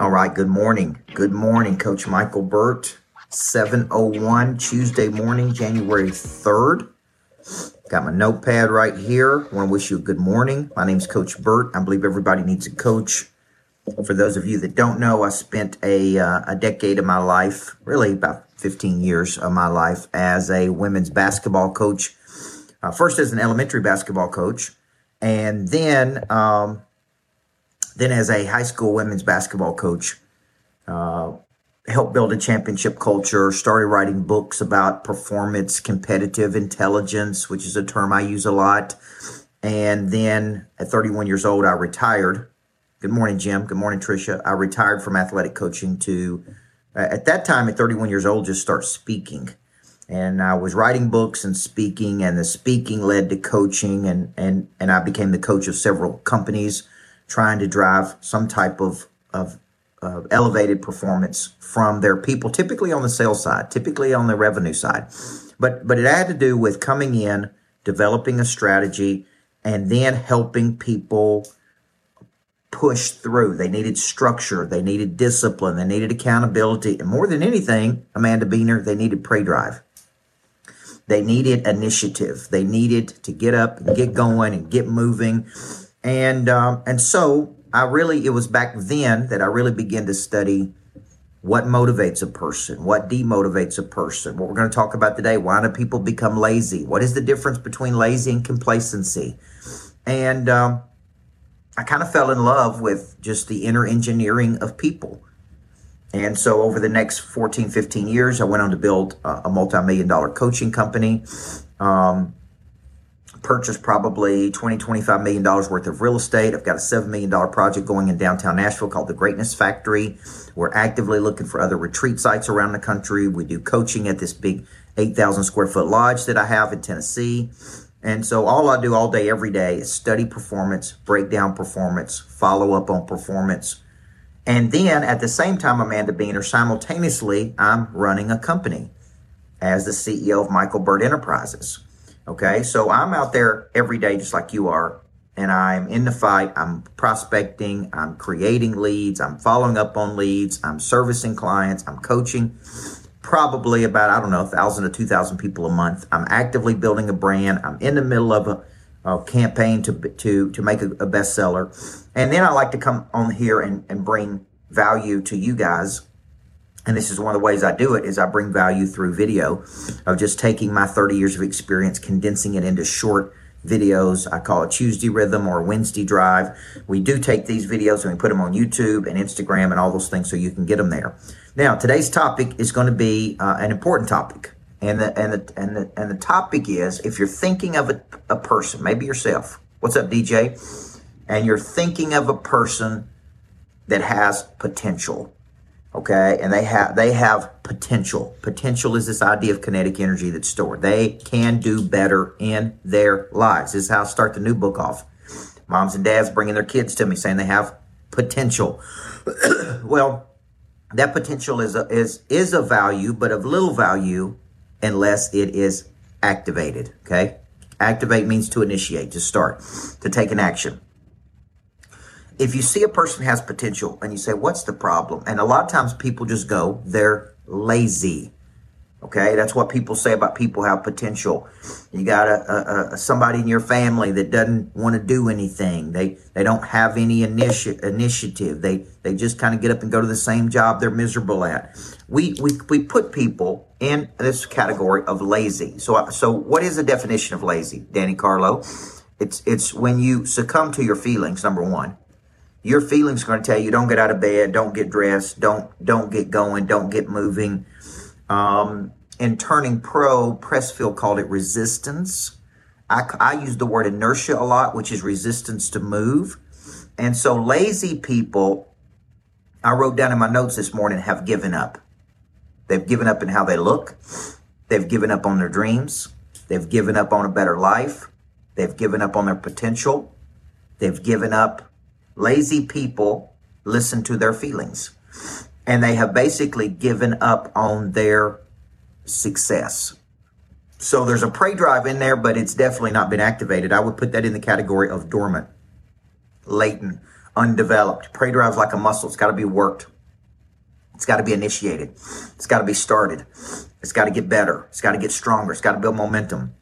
All right, good morning. Good morning, Coach Michael Burt. 701 Tuesday morning, January 3rd. Got my notepad right here. Want to wish you a good morning. My name's Coach Burt. I believe everybody needs a coach. For those of you that don't know, I spent a, uh, a decade of my life, really about 15 years of my life, as a women's basketball coach. Uh, first as an elementary basketball coach, and then um, then, as a high school women's basketball coach, uh, helped build a championship culture, started writing books about performance, competitive intelligence, which is a term I use a lot. And then at 31 years old, I retired. Good morning, Jim. Good morning, Tricia. I retired from athletic coaching to, uh, at that time, at 31 years old, just start speaking. And I was writing books and speaking, and the speaking led to coaching, and and and I became the coach of several companies trying to drive some type of, of, of elevated performance from their people, typically on the sales side, typically on the revenue side. But, but it had to do with coming in, developing a strategy, and then helping people push through. They needed structure, they needed discipline, they needed accountability, and more than anything, Amanda Beener, they needed prey drive. They needed initiative. They needed to get up and get going and get moving and um, and so I really it was back then that I really began to study what motivates a person, what demotivates a person. What we're going to talk about today: why do people become lazy? What is the difference between lazy and complacency? And um, I kind of fell in love with just the inner engineering of people. And so over the next 14, 15 years, I went on to build a, a multi-million dollar coaching company. Um, purchased probably 20, 25 million dollars worth of real estate. I've got a $7 million project going in downtown Nashville called the Greatness Factory. We're actively looking for other retreat sites around the country. We do coaching at this big 8,000 square foot lodge that I have in Tennessee. And so all I do all day, every day is study performance, break down performance, follow up on performance. And then at the same time, Amanda Beener, simultaneously, I'm running a company as the CEO of Michael Burt Enterprises. Okay. So I'm out there every day, just like you are. And I'm in the fight. I'm prospecting. I'm creating leads. I'm following up on leads. I'm servicing clients. I'm coaching probably about, I don't know, a thousand to 2,000 people a month. I'm actively building a brand. I'm in the middle of a, a campaign to, to, to make a, a bestseller. And then I like to come on here and, and bring value to you guys and this is one of the ways I do it is I bring value through video of just taking my 30 years of experience, condensing it into short videos. I call it Tuesday Rhythm or Wednesday Drive. We do take these videos and we put them on YouTube and Instagram and all those things so you can get them there. Now, today's topic is going to be uh, an important topic. And the, and, the, and, the, and the topic is if you're thinking of a, a person, maybe yourself, what's up, DJ? And you're thinking of a person that has potential okay? And they have they have potential. Potential is this idea of kinetic energy that's stored. They can do better in their lives. This is how i start the new book off. Moms and dads bringing their kids to me saying they have potential. Well that potential is a, is is a value but of little value unless it is activated okay? Activate means to initiate to start to take an action if you see a person has potential and you say, what's the problem? And a lot of times people just go, they're lazy. Okay, that's what people say about people have potential. You got a, a, a somebody in your family that doesn't want to do anything. They they don't have any initi- initiative. They they just kind of get up and go to the same job they're miserable at. We we we put people in this category of lazy. So so what is the definition of lazy, Danny Carlo? It's it's when you succumb to your feelings. Number one your feelings are going to tell you don't get out of bed, don't get dressed, don't don't get going, don't get moving. Um, in turning pro, Pressfield called it resistance. I, I use the word inertia a lot, which is resistance to move. And so lazy people, I wrote down in my notes this morning, have given up. They've given up in how they look. They've given up on their dreams. They've given up on a better life. They've given up on their potential. They've given up Lazy people listen to their feelings and they have basically given up on their success. So there's a prey drive in there, but it's definitely not been activated. I would put that in the category of dormant, latent, undeveloped. Prey drive's like a muscle. It's got to be worked. It's got to be initiated. It's got to be started. It's got to get better. It's got to get stronger. It's got to build momentum.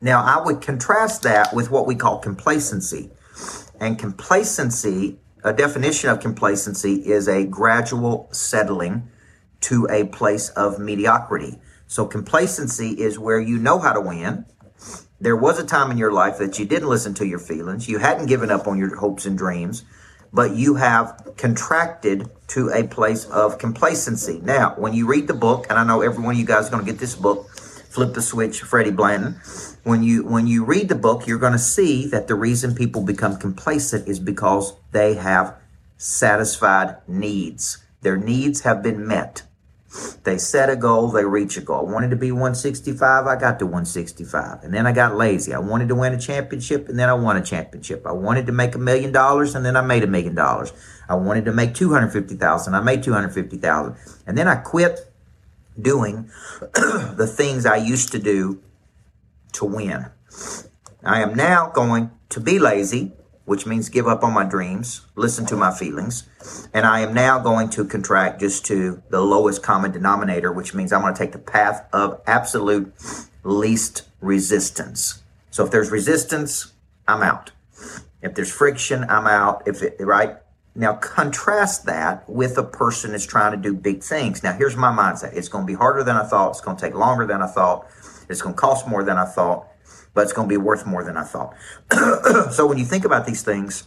Now, I would contrast that with what we call complacency. And complacency, a definition of complacency is a gradual settling to a place of mediocrity. So complacency is where you know how to win. There was a time in your life that you didn't listen to your feelings. You hadn't given up on your hopes and dreams, but you have contracted to a place of complacency. Now, when you read the book, and I know every one of you guys is going to get this book, Flip the Switch, Freddie Blanton. When you when you read the book, you're going to see that the reason people become complacent is because they have satisfied needs. Their needs have been met. They set a goal, they reach a goal. I wanted to be 165, I got to 165. And then I got lazy. I wanted to win a championship, and then I won a championship. I wanted to make a million dollars, and then I made a million dollars. I wanted to make 250,000, I made 250,000. And then I quit doing the things I used to do to win. I am now going to be lazy which means give up on my dreams, listen to my feelings. And I am now going to contract just to the lowest common denominator, which means I'm going to take the path of absolute least resistance. So if there's resistance, I'm out. If there's friction, I'm out. If it, right? Now contrast that with a person that's trying to do big things. Now here's my mindset. It's going to be harder than I thought. It's going to take longer than I thought. It's going to cost more than I thought but it's going to be worth more than I thought. so when you think about these things,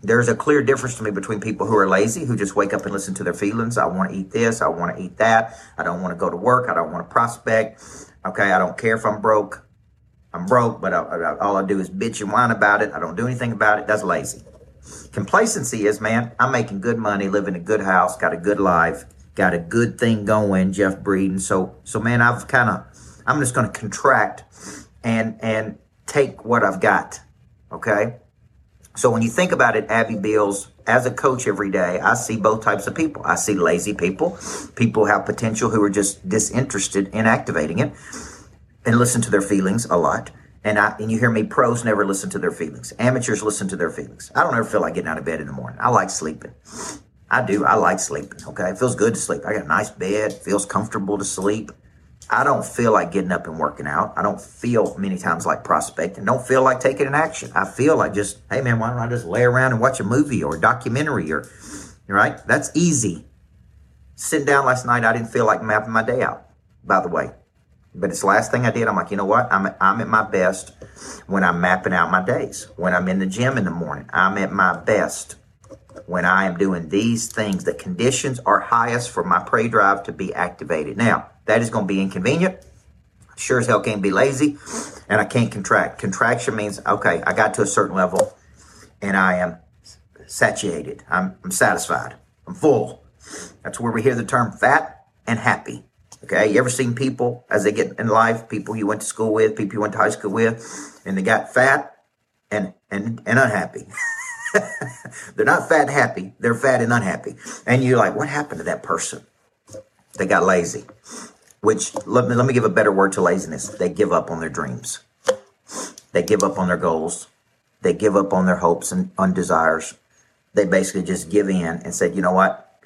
there's a clear difference to me between people who are lazy, who just wake up and listen to their feelings. I want to eat this. I want to eat that. I don't want to go to work. I don't want to prospect. Okay. I don't care if I'm broke. I'm broke, but I, I, all I do is bitch and whine about it. I don't do anything about it. That's lazy. Complacency is, man, I'm making good money, living a good house, got a good life, got a good thing going, Jeff Breeden. So, so man, I've kind of, I'm just going to contract and and take what I've got. Okay. So when you think about it, Abby Beals, as a coach every day, I see both types of people. I see lazy people, people have potential who are just disinterested in activating it and listen to their feelings a lot. And I and you hear me, pros never listen to their feelings. Amateurs listen to their feelings. I don't ever feel like getting out of bed in the morning. I like sleeping. I do. I like sleeping. Okay. It feels good to sleep. I got a nice bed, feels comfortable to sleep. I don't feel like getting up and working out. I don't feel many times like prospecting. Don't feel like taking an action. I feel like just, hey man, why don't I just lay around and watch a movie or a documentary or, right? That's easy. Sitting down last night, I didn't feel like mapping my day out, by the way. But it's the last thing I did. I'm like, you know what? I'm, I'm at my best when I'm mapping out my days. When I'm in the gym in the morning, I'm at my best when I am doing these things. The conditions are highest for my prey drive to be activated. Now, that is going to be inconvenient. Sure as hell can't be lazy, and I can't contract. Contraction means, okay, I got to a certain level and I am satiated. I'm, I'm satisfied. I'm full. That's where we hear the term fat and happy. Okay, you ever seen people as they get in life, people you went to school with, people you went to high school with, and they got fat and and and unhappy. they're not fat and happy, they're fat and unhappy. And you're like, what happened to that person? They got lazy which let me, let me give a better word to laziness. They give up on their dreams. They give up on their goals. They give up on their hopes and on desires. They basically just give in and said, you know what?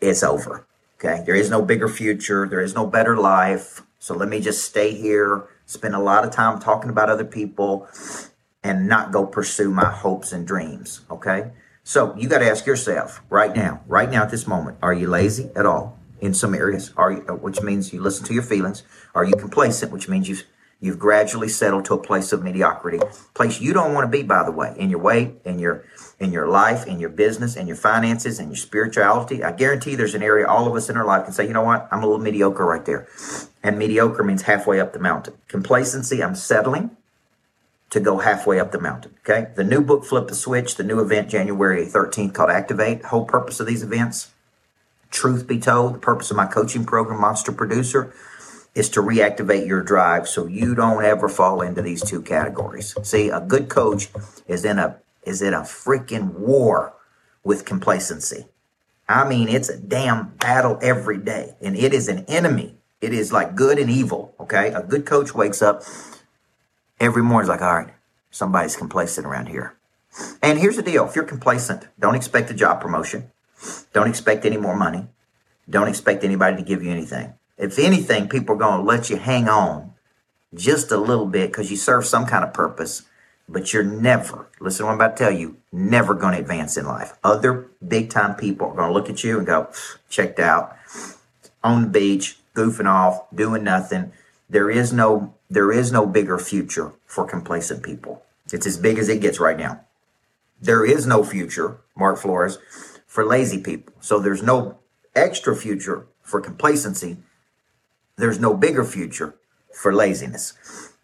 It's over. Okay. There is no bigger future. There is no better life. So let me just stay here, spend a lot of time talking about other people and not go pursue my hopes and dreams. Okay. So you got to ask yourself right now, right now at this moment, are you lazy at all? in some areas, are you, which means you listen to your feelings. Are you complacent, which means you've you've gradually settled to a place of mediocrity, place you don't want to be, by the way, in your weight, in your in your life, in your business, in your finances, in your spirituality. I guarantee there's an area all of us in our life can say, you know what, I'm a little mediocre right there, and mediocre means halfway up the mountain. Complacency, I'm settling to go halfway up the mountain. Okay, the new book, Flip the Switch, the new event, January 13th, called Activate. Whole purpose of these events Truth be told, the purpose of my coaching program, Monster Producer, is to reactivate your drive so you don't ever fall into these two categories. See, a good coach is in a is in a freaking war with complacency. I mean, it's a damn battle every day, and it is an enemy. It is like good and evil. Okay, a good coach wakes up every morning, like, all right, somebody's complacent around here. And here's the deal if you're complacent, don't expect a job promotion, don't expect any more money, don't expect anybody to give you anything. If anything, people are going to let you hang on just a little bit because you serve some kind of purpose, but you're never, listen I'm about to tell you, never going to advance in life. Other big time people are going to look at you and go, checked out, on the beach, goofing off, doing nothing. There is no there is no bigger future for complacent people. It's as big as it gets right now. There is no future, Mark Flores, for lazy people. So there's no extra future for complacency. There's no bigger future for laziness.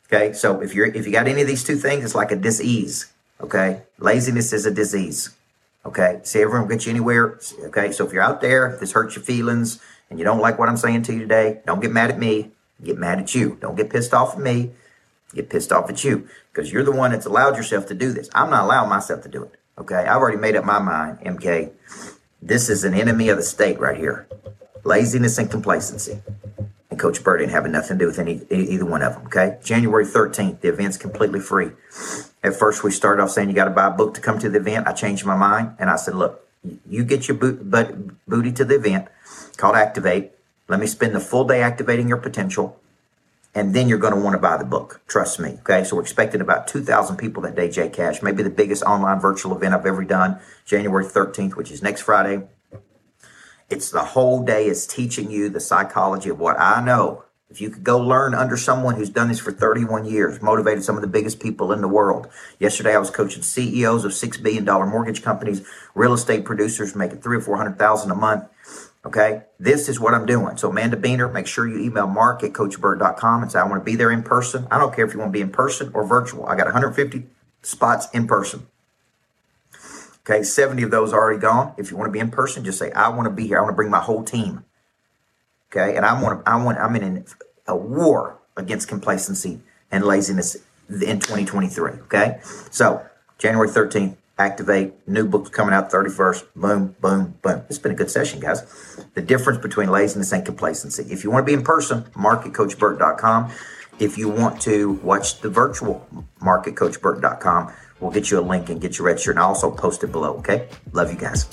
Okay, so if you're if you got any of these two things, it's like a disease. Okay, laziness is a disease. Okay, see everyone get you anywhere. Okay, so if you're out there, this hurts your feelings, and you don't like what I'm saying to you today, don't get mad at me. Get mad at you. Don't get pissed off at me. Get pissed off at you because you're the one that's allowed yourself to do this. I'm not allowing myself to do it. Okay, I've already made up my mind. MK, this is an enemy of the state right here. Laziness and complacency. And Coach Burt ain't having nothing to do with any either one of them. Okay, January 13th, the event's completely free. At first, we started off saying you got to buy a book to come to the event. I changed my mind and I said, look, you get your boot, but, booty to the event called Activate. Let me spend the full day activating your potential. And then you're going to want to buy the book. Trust me. Okay. So we're expecting about 2,000 people that day, J Cash. Maybe the biggest online virtual event I've ever done, January 13th, which is next Friday. It's the whole day is teaching you the psychology of what I know. If you could go learn under someone who's done this for 31 years, motivated some of the biggest people in the world. Yesterday, I was coaching CEOs of $6 billion mortgage companies, real estate producers making three or 400,000 a month Okay. This is what I'm doing. So Amanda Beener, make sure you email mark at coachburt.com and say, I want to be there in person. I don't care if you want to be in person or virtual. I got 150 spots in person. Okay. 70 of those are already gone. If you want to be in person, just say, I want to be here. I want to bring my whole team. Okay. And I want to, I want, I'm in a war against complacency and laziness in 2023. Okay. So January 13th, activate. New book's coming out 31st. Boom, boom, boom. It's been a good session, guys. The difference between laziness and complacency. If you want to be in person, marketcoachburt.com. If you want to watch the virtual marketcoachburt.com, we'll get you a link and get you registered and I'll also post it below. Okay. Love you guys.